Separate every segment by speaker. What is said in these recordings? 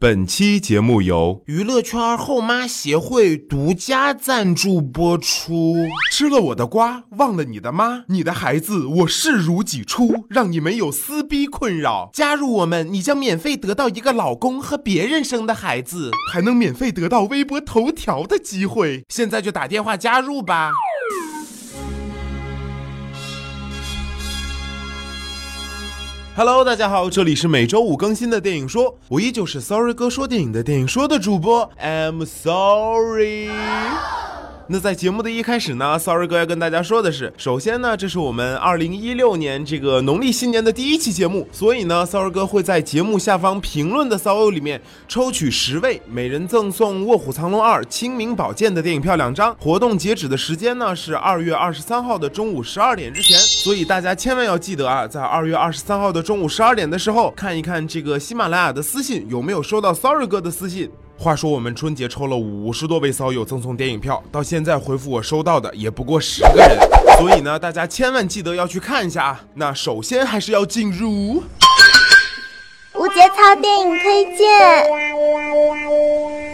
Speaker 1: 本期节目由
Speaker 2: 娱乐圈后妈协会独家赞助播出。
Speaker 1: 吃了我的瓜，忘了你的妈，你的孩子我视如己出，让你没有撕逼困扰。
Speaker 2: 加入我们，你将免费得到一个老公和别人生的孩子，
Speaker 1: 还能免费得到微博头条的机会。
Speaker 2: 现在就打电话加入吧。Hello，大家好，这里是每周五更新的电影说，我依旧是 Sorry 哥说电影的电影说的主播，I'm sorry。那在节目的一开始呢，Sorry 哥要跟大家说的是，首先呢，这是我们二零一六年这个农历新年的第一期节目，所以呢，Sorry 哥会在节目下方评论的骚友里面抽取十位，每人赠送《卧虎藏龙二：清明宝剑》的电影票两张。活动截止的时间呢是二月二十三号的中午十二点之前，所以大家千万要记得啊，在二月二十三号的中午十二点的时候，看一看这个喜马拉雅的私信有没有收到 Sorry 哥的私信。话说我们春节抽了五十多位骚友赠送电影票，到现在回复我收到的也不过十个人，所以呢，大家千万记得要去看一下啊。那首先还是要进入
Speaker 3: 无节操电影推荐。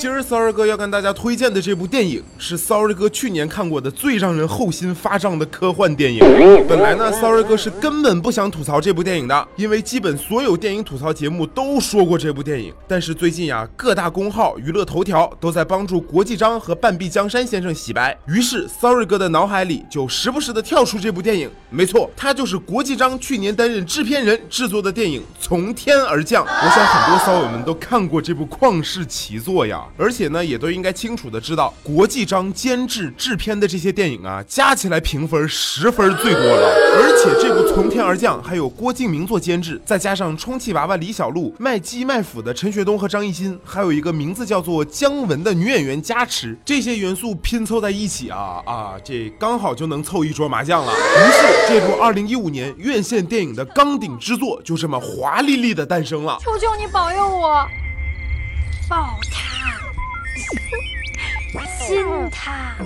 Speaker 2: 今儿 Sorry 哥要跟大家推荐的这部电影是 Sorry 哥去年看过的最让人后心发胀的科幻电影。本来呢，Sorry 哥是根本不想吐槽这部电影的，因为基本所有电影吐槽节目都说过这部电影。但是最近呀，各大公号、娱乐头条都在帮助国际章和半壁江山先生洗白，于是 Sorry 哥的脑海里就时不时的跳出这部电影。没错，它就是国际章去年担任制片人制作的电影《从天而降》。我想很多骚友们都看过这部旷世奇作呀。而且呢，也都应该清楚的知道，国际章监制制片的这些电影啊，加起来评分十分最多了。而且这部《从天而降》还有郭敬明做监制，再加上充气娃娃李小璐、卖鸡卖腐的陈学冬和张艺兴，还有一个名字叫做姜文的女演员加持，这些元素拼凑在一起啊啊，这刚好就能凑一桌麻将了。于是，这部二零一五年院线电影的钢顶之作就这么华丽丽的诞生了。
Speaker 4: 求求你保佑我，爆他！亲他。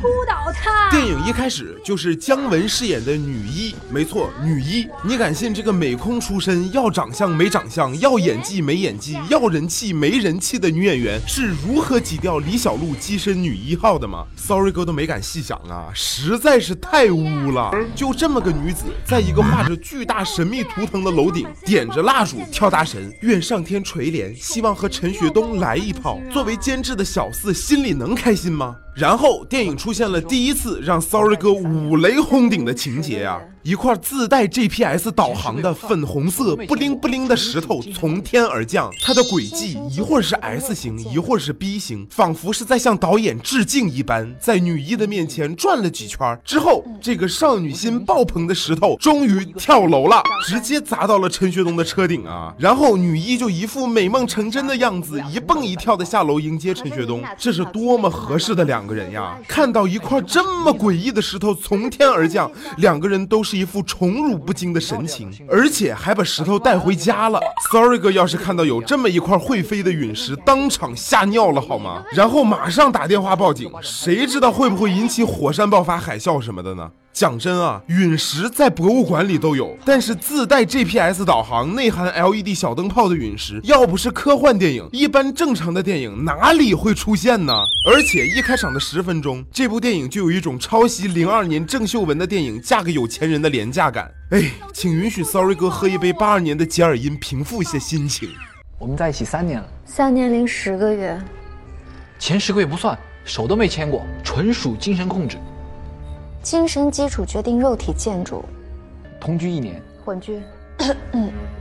Speaker 4: 扑倒他！
Speaker 2: 电影一开始就是姜文饰演的女一，没错，女一。你敢信这个美空出身，要长相没长相，要演技没演技，要人气没人气的女演员是如何挤掉李小璐跻身女一号的吗？Sorry 哥都没敢细想啊，实在是太污了。就这么个女子，在一个画着巨大神秘图腾的楼顶，点着蜡烛跳大神，愿上天垂怜，希望和陈学冬来一炮。作为监制的小四，心里能开心吗？然后电影出现了第一次让 Sorry 哥五雷轰顶的情节啊！一块自带 GPS 导航的粉红色不灵不灵的石头从天而降，它的轨迹一会儿是 S 型，一会儿是 B 型，仿佛是在向导演致敬一般，在女一的面前转了几圈之后，这个少女心爆棚的石头终于跳楼了，直接砸到了陈学冬的车顶啊！然后女一就一副美梦成真的样子，一蹦一跳的下楼迎接陈学冬，这是多么合适的两个人呀！看到一块这么诡异的石头从天而降，两个人都是。一副宠辱不惊的神情，而且还把石头带回家了。Sorry 哥要是看到有这么一块会飞的陨石，当场吓尿了好吗？然后马上打电话报警，谁知道会不会引起火山爆发、海啸什么的呢？讲真啊，陨石在博物馆里都有，但是自带 GPS 导航、内含 LED 小灯泡的陨石，要不是科幻电影，一般正常的电影哪里会出现呢？而且一开场的十分钟，这部电影就有一种抄袭零二年郑秀文的电影《嫁给有钱人》的廉价感。哎，请允许 Sorry 哥喝一杯八二年的吉尔音，平复一下心情。
Speaker 5: 我们在一起三年了，
Speaker 3: 三年零十个月，
Speaker 5: 前十个月不算，手都没牵过，纯属精神控制。
Speaker 3: 精神基础决定肉体建筑。
Speaker 5: 同居一年，
Speaker 3: 混居。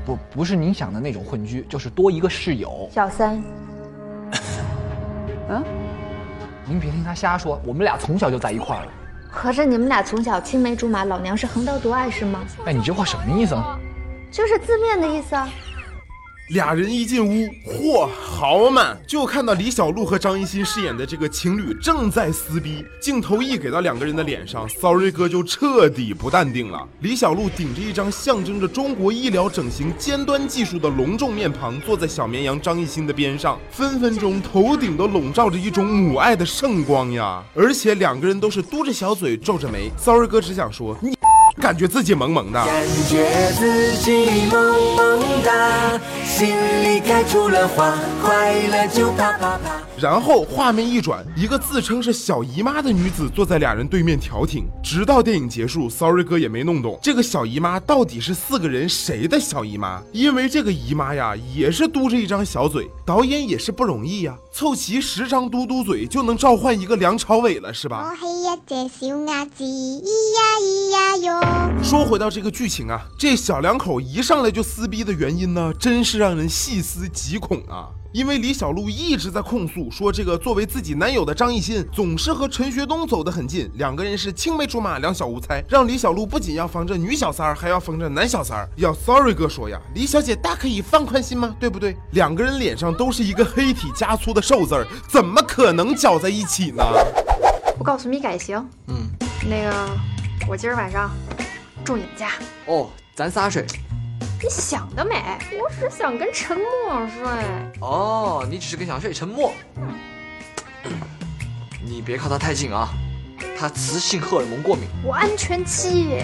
Speaker 5: 不，不是您想的那种混居，就是多一个室友。
Speaker 3: 小三。
Speaker 5: 嗯？您别听他瞎说，我们俩从小就在一块儿了。
Speaker 3: 合着你们俩从小青梅竹马，老娘是横刀夺爱是吗？
Speaker 5: 哎，你这话什么意思啊？
Speaker 3: 就是字面的意思啊。
Speaker 2: 俩人一进屋，嚯，好满！就看到李小璐和张艺兴饰演的这个情侣正在撕逼，镜头一给到两个人的脸上，Sorry 哥就彻底不淡定了。李小璐顶着一张象征着中国医疗整形尖端技术的隆重面庞，坐在小绵羊张艺兴的边上，分分钟头顶都笼罩着一种母爱的圣光呀！而且两个人都是嘟着小嘴，皱着眉，Sorry 哥只想说你。感觉自己萌萌的。
Speaker 6: 感觉自己萌萌哒，心里开出了花，快乐就啪啪啪。
Speaker 2: 然后画面一转，一个自称是小姨妈的女子坐在俩人对面调停，直到电影结束，Sorry 哥也没弄懂这个小姨妈到底是四个人谁的小姨妈，因为这个姨妈呀也是嘟着一张小嘴，导演也是不容易呀，凑齐十张嘟嘟嘴就能召唤一个梁朝伟了是吧？
Speaker 7: 我系一隻小鴨子，咿呀咿呀哟。
Speaker 2: 说回到这个剧情啊，这小两口一上来就撕逼的原因呢，真是让人细思极恐啊。因为李小璐一直在控诉说，这个作为自己男友的张艺兴总是和陈学冬走得很近，两个人是青梅竹马，两小无猜，让李小璐不仅要防着女小三儿，还要防着男小三儿。要 Sorry 哥说呀，李小姐大可以放宽心吗？对不对？两个人脸上都是一个黑体加粗的瘦字儿，怎么可能搅在一起呢？
Speaker 4: 我告诉你改行，
Speaker 5: 嗯，
Speaker 4: 那个我今儿晚上住你们家。
Speaker 5: 哦，咱仨睡。
Speaker 4: 你想得美！我只想跟陈默睡。
Speaker 5: 哦，你只是跟想睡陈默。你别靠他太近啊，他雌性荷尔蒙过敏。
Speaker 4: 我安全期。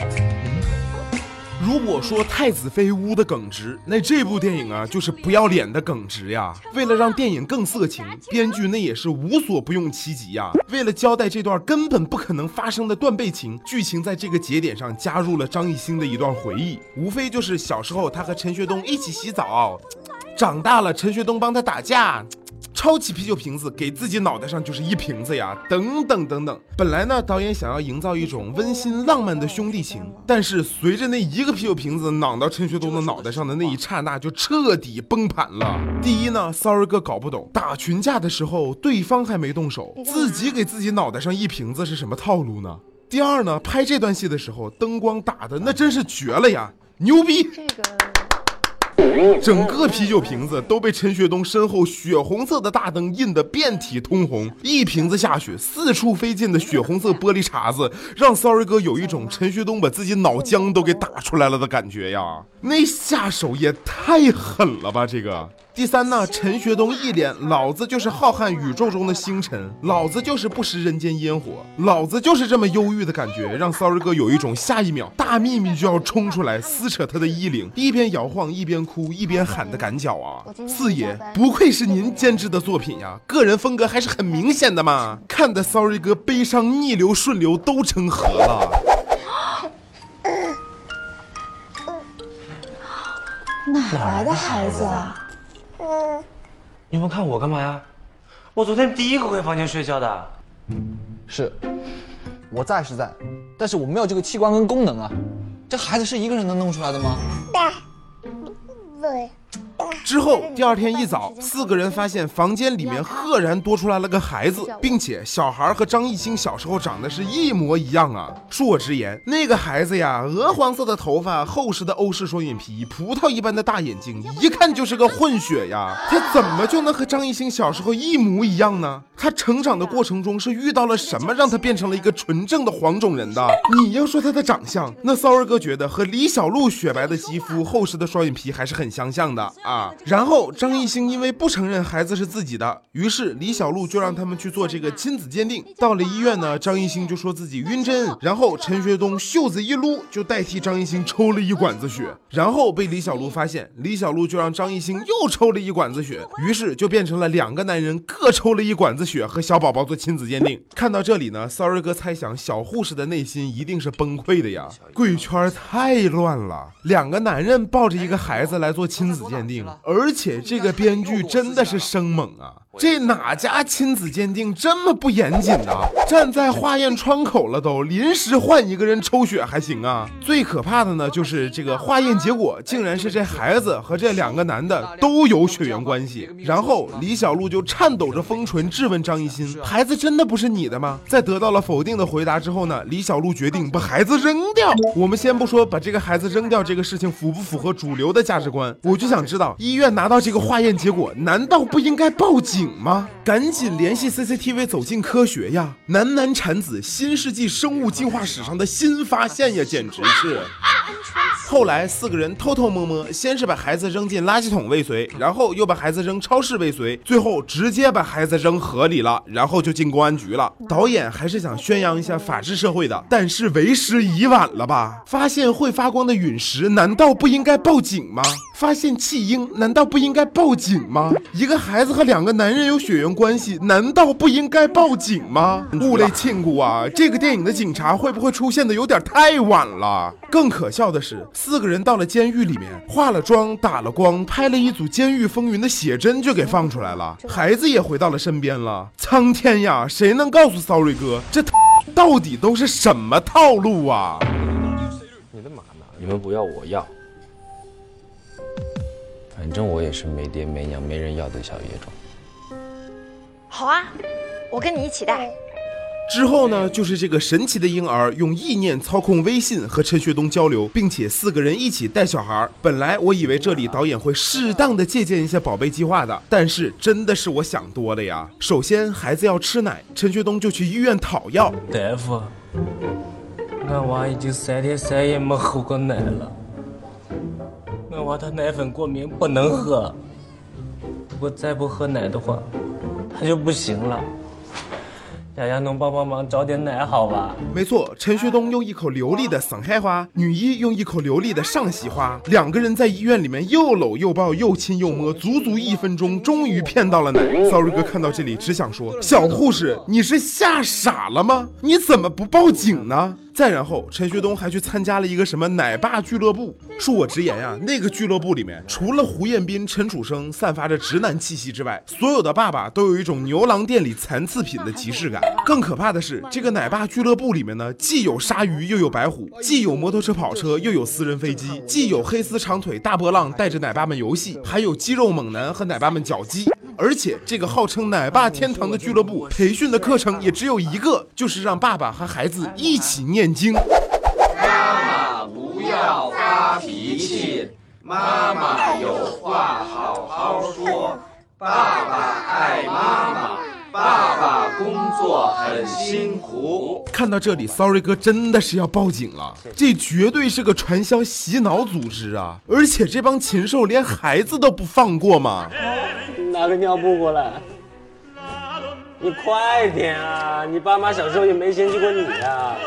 Speaker 2: 如果说太子妃污的耿直，那这部电影啊就是不要脸的耿直呀。为了让电影更色情，编剧那也是无所不用其极呀。为了交代这段根本不可能发生的断背情，剧情在这个节点上加入了张艺兴的一段回忆，无非就是小时候他和陈学冬一起洗澡，长大了陈学冬帮他打架。抄起啤酒瓶子给自己脑袋上就是一瓶子呀，等等等等。本来呢，导演想要营造一种温馨浪漫的兄弟情，但是随着那一个啤酒瓶子攮到陈学冬的脑袋上的那一刹那，就彻底崩盘了。第一呢，Sorry 哥搞不懂，打群架的时候对方还没动手，自己给自己脑袋上一瓶子是什么套路呢？第二呢，拍这段戏的时候灯光打的那真是绝了呀，牛逼！
Speaker 4: 这个。
Speaker 2: 整个啤酒瓶子都被陈学冬身后血红色的大灯印得遍体通红，一瓶子下去，四处飞溅的血红色玻璃碴子，让 Sorry 哥有一种陈学冬把自己脑浆都给打出来了的感觉呀！那下手也太狠了吧，这个。第三呢，陈学冬一脸老子就是浩瀚宇宙中的星辰，老子就是不食人间烟火，老子就是这么忧郁的感觉，让 Sorry 哥有一种下一秒大秘密就要冲出来撕扯他的衣领，一边摇晃一边哭一边喊的赶脚啊！四爷不愧是您监制的作品呀，个人风格还是很明显的嘛，看的 Sorry 哥悲伤逆流顺流都成河了。
Speaker 8: 哪来的孩子啊？
Speaker 9: 你们看我干嘛呀？我昨天第一个回房间睡觉的。
Speaker 5: 是，我在是在，但是我没有这个器官跟功能啊。这孩子是一个人能弄出来的吗？
Speaker 7: 对。
Speaker 2: 之后，第二天一早，四个人发现房间里面赫然多出来了个孩子，并且小孩和张艺兴小时候长得是一模一样啊！恕我直言，那个孩子呀，鹅黄色的头发，厚实的欧式双眼皮，葡萄一般的大眼睛，一看就是个混血呀！他怎么就能和张艺兴小时候一模一样呢？他成长的过程中是遇到了什么，让他变成了一个纯正的黄种人的？你要说他的长相，那骚儿哥觉得和李小璐雪白的肌肤、厚实的双眼皮还是很相像的啊。然后张艺兴因为不承认孩子是自己的，于是李小璐就让他们去做这个亲子鉴定。到了医院呢，张艺兴就说自己晕针，然后陈学冬袖子一撸，就代替张艺兴抽了一管子血，然后被李小璐发现，李小璐就让张艺兴又抽了一管子血，于是就变成了两个男人各抽了一管子血和小宝宝做亲子鉴定。看到这里呢，Sorry 哥猜想小护士的内心一定是崩溃的呀，贵圈太乱了，两个男人抱着一个孩子来做亲子鉴定。而且这个编剧真的是生猛啊！这哪家亲子鉴定这么不严谨呢？站在化验窗口了都，临时换一个人抽血还行啊？最可怕的呢，就是这个化验结果竟然是这孩子和这两个男的都有血缘关系。然后李小璐就颤抖着封唇质问张艺兴：“孩子真的不是你的吗？”在得到了否定的回答之后呢，李小璐决定把孩子扔掉。我们先不说把这个孩子扔掉这个事情符不符合主流的价值观，我就想知道医院拿到这个化验结果，难道不应该报警？顶吗？赶紧联系 CCTV 走进科学呀！男男产子，新世纪生物进化史上的新发现呀，简直是。后来四个人偷偷摸摸，先是把孩子扔进垃圾桶未遂，然后又把孩子扔超市未遂，最后直接把孩子扔河里了，然后就进公安局了。导演还是想宣扬一下法治社会的，但是为时已晚了吧？发现会发光的陨石，难道不应该报警吗？发现弃婴，难道不应该报警吗？一个孩子和两个男人有血缘关系，难道不应该报警吗？物类亲姑啊！这个电影的警察会不会出现的有点太晚了？更可笑的是，四个人到了监狱里面，化了妆，打了光，拍了一组《监狱风云》的写真就给放出来了，孩子也回到了身边了。苍天呀，谁能告诉 Sorry 哥，这到底都是什么套路啊？
Speaker 9: 你的马呢？你们不要，我要。反正我也是没爹没娘没人要的小野种。
Speaker 4: 好啊，我跟你一起带。
Speaker 2: 之后呢，就是这个神奇的婴儿用意念操控微信和陈学冬交流，并且四个人一起带小孩。本来我以为这里导演会适当的借鉴一下宝贝计划的，但是真的是我想多了呀。首先孩子要吃奶，陈学冬就去医院讨药。
Speaker 9: 大夫，我娃已经三天三夜没喝过奶了。我娃他奶粉过敏，不能喝。如果再不喝奶的话，他就不行了。丫丫能帮帮忙找点奶好吧？
Speaker 2: 没错，陈学冬用一口流利的上海话，女一用一口流利的上喜话，两个人在医院里面又搂又抱又亲又摸，足足一分钟，终于骗到了奶。Sorry 哥看到这里只想说，小护士，你是吓傻了吗？你怎么不报警呢？再然后，陈学冬还去参加了一个什么奶爸俱乐部。恕我直言呀，那个俱乐部里面，除了胡彦斌、陈楚生散发着直男气息之外，所有的爸爸都有一种牛郎店里残次品的即视感。更可怕的是，这个奶爸俱乐部里面呢，既有鲨鱼，又有白虎，既有摩托车跑车，又有私人飞机，既有黑丝长腿大波浪带着奶爸们游戏，还有肌肉猛男和奶爸们搅基。而且，这个号称奶爸天堂的俱乐部培训的课程也只有一个，就是让爸爸和孩子一起念经。
Speaker 10: 妈妈不要发脾气，妈妈有话好好说。爸爸爱妈妈，爸爸工作很辛苦。
Speaker 2: 看到这里，Sorry 哥真的是要报警了，这绝对是个传销洗脑组织啊！而且这帮禽兽连孩子都不放过吗？
Speaker 9: 拿个尿布过来，你快点啊！你爸妈小时候也没嫌弃过你
Speaker 2: 啊。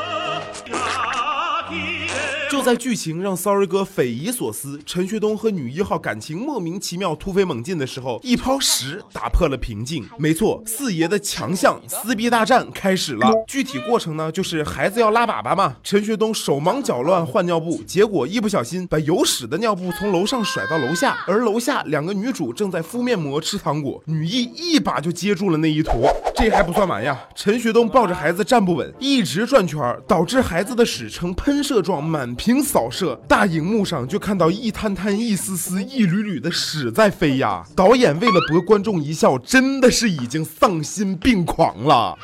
Speaker 2: 在剧情让 Sorry 哥匪夷所思，陈学冬和女一号感情莫名其妙突飞猛进的时候，一泡屎打破了平静。没错，四爷的强项撕逼大战开始了。具体过程呢，就是孩子要拉粑粑嘛，陈学冬手忙脚乱换尿布，结果一不小心把有屎的尿布从楼上甩到楼下，而楼下两个女主正在敷面膜吃糖果，女一一把就接住了那一坨。这还不算完呀，陈学冬抱着孩子站不稳，一直转圈，导致孩子的屎呈喷射状满。屏扫射，大荧幕上就看到一滩滩、一丝丝、一缕缕的屎在飞呀！导演为了博观众一笑，真的是已经丧心病狂了。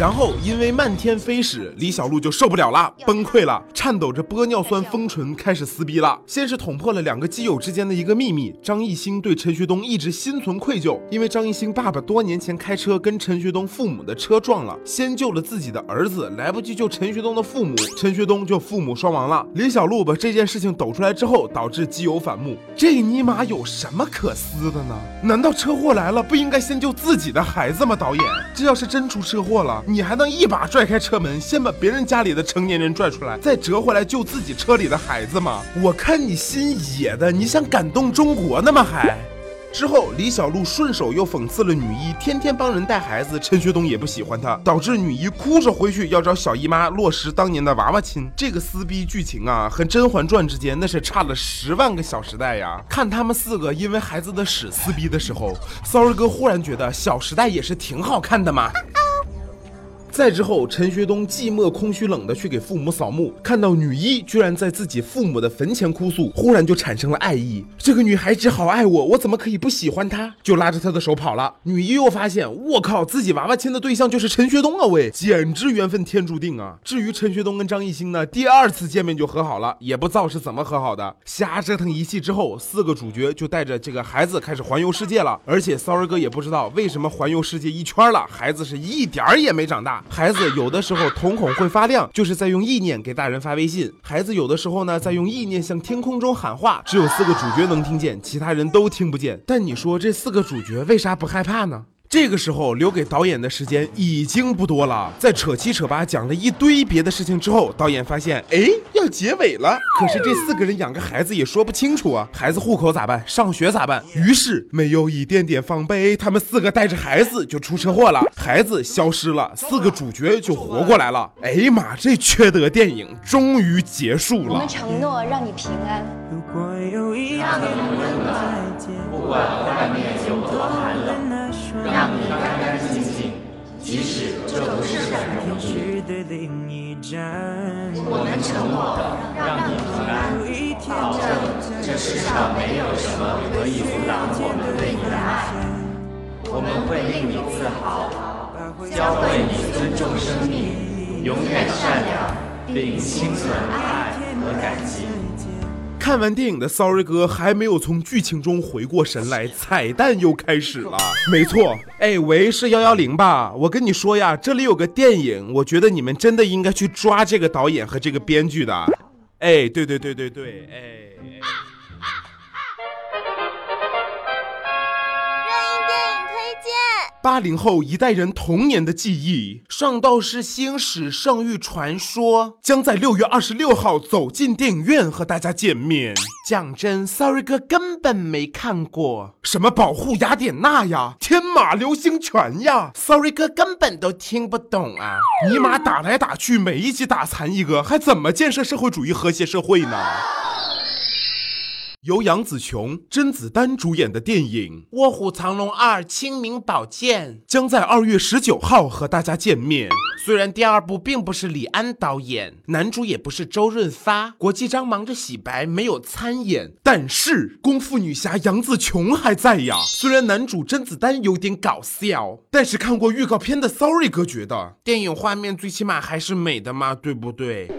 Speaker 2: 然后因为漫天飞屎，李小璐就受不了了，崩溃了，颤抖着玻尿酸封唇，开始撕逼了。先是捅破了两个基友之间的一个秘密：张艺兴对陈学冬一直心存愧疚，因为张艺兴爸爸多年前开车跟陈学冬父母的车撞了，先救了自己的儿子，来不及救陈学冬的父母，陈学冬就父母双亡了。李小璐把这件事情抖出来之后，导致基友反目，这尼玛有什么可撕的呢？难道车祸来了不应该先救自己的孩子吗？导演，这要是真出车祸了。你还能一把拽开车门，先把别人家里的成年人拽出来，再折回来救自己车里的孩子吗？我看你心野的，你想感动中国呢吗？还之后，李小璐顺手又讽刺了女一天天帮人带孩子，陈学冬也不喜欢她，导致女一哭着回去要找小姨妈落实当年的娃娃亲。这个撕逼剧情啊，和《甄嬛传》之间那是差了十万个小时代呀！看他们四个因为孩子的屎撕逼的时候，Sorry 哥忽然觉得《小时代》也是挺好看的嘛。再之后，陈学冬寂寞、空虚、冷的去给父母扫墓，看到女一居然在自己父母的坟前哭诉，忽然就产生了爱意。这个女孩子好爱我，我怎么可以不喜欢她？就拉着她的手跑了。女一又发现，我靠，自己娃娃亲的对象就是陈学冬啊！喂，简直缘分天注定啊！至于陈学冬跟张艺兴呢，第二次见面就和好了，也不知道是怎么和好的。瞎折腾一气之后，四个主角就带着这个孩子开始环游世界了。而且骚儿哥也不知道为什么环游世界一圈了，孩子是一点儿也没长大。孩子有的时候瞳孔会发亮，就是在用意念给大人发微信。孩子有的时候呢，在用意念向天空中喊话，只有四个主角能听见，其他人都听不见。但你说这四个主角为啥不害怕呢？这个时候留给导演的时间已经不多了，在扯七扯八讲了一堆别的事情之后，导演发现，哎，要结尾了。可是这四个人养个孩子也说不清楚啊，孩子户口咋办？上学咋办？于是没有一点点防备，他们四个带着孩子就出车祸了，孩子消失了，四个主角就活过来了。哎呀妈，这缺德电影终于结束了。
Speaker 8: 我们承诺让你平安。
Speaker 6: 如果有一天再见，
Speaker 10: 不管外面有多寒冷。让你干干净净，即使这不是很容易。我们承诺让你平安，保证这世上没有什么可以阻挡我们对你的爱。我们会令你自豪，教会你尊重生命，永远善良，并心存爱和感激。
Speaker 2: 看完电影的 Sorry 哥还没有从剧情中回过神来，彩蛋又开始了。没错，哎喂，是幺幺零吧？我跟你说呀，这里有个电影，我觉得你们真的应该去抓这个导演和这个编剧的。哎，对对对对对，哎。八零后一代人童年的记忆，《圣斗士星矢圣域传说》将在六月二十六号走进电影院和大家见面。讲真，Sorry 哥根本没看过什么保护雅典娜呀、天马流星拳呀，Sorry 哥根本都听不懂啊！尼玛打来打去，每一集打残一个，还怎么建设社会主义和谐社会呢？由杨紫琼、甄子丹主演的电影《卧虎藏龙二：清明宝剑》将在二月十九号和大家见面。虽然第二部并不是李安导演，男主也不是周润发，国际章忙着洗白没有参演，但是功夫女侠杨紫琼还在呀。虽然男主甄子丹有点搞笑，但是看过预告片的 Sorry 哥觉得电影画面最起码还是美的嘛，对不对？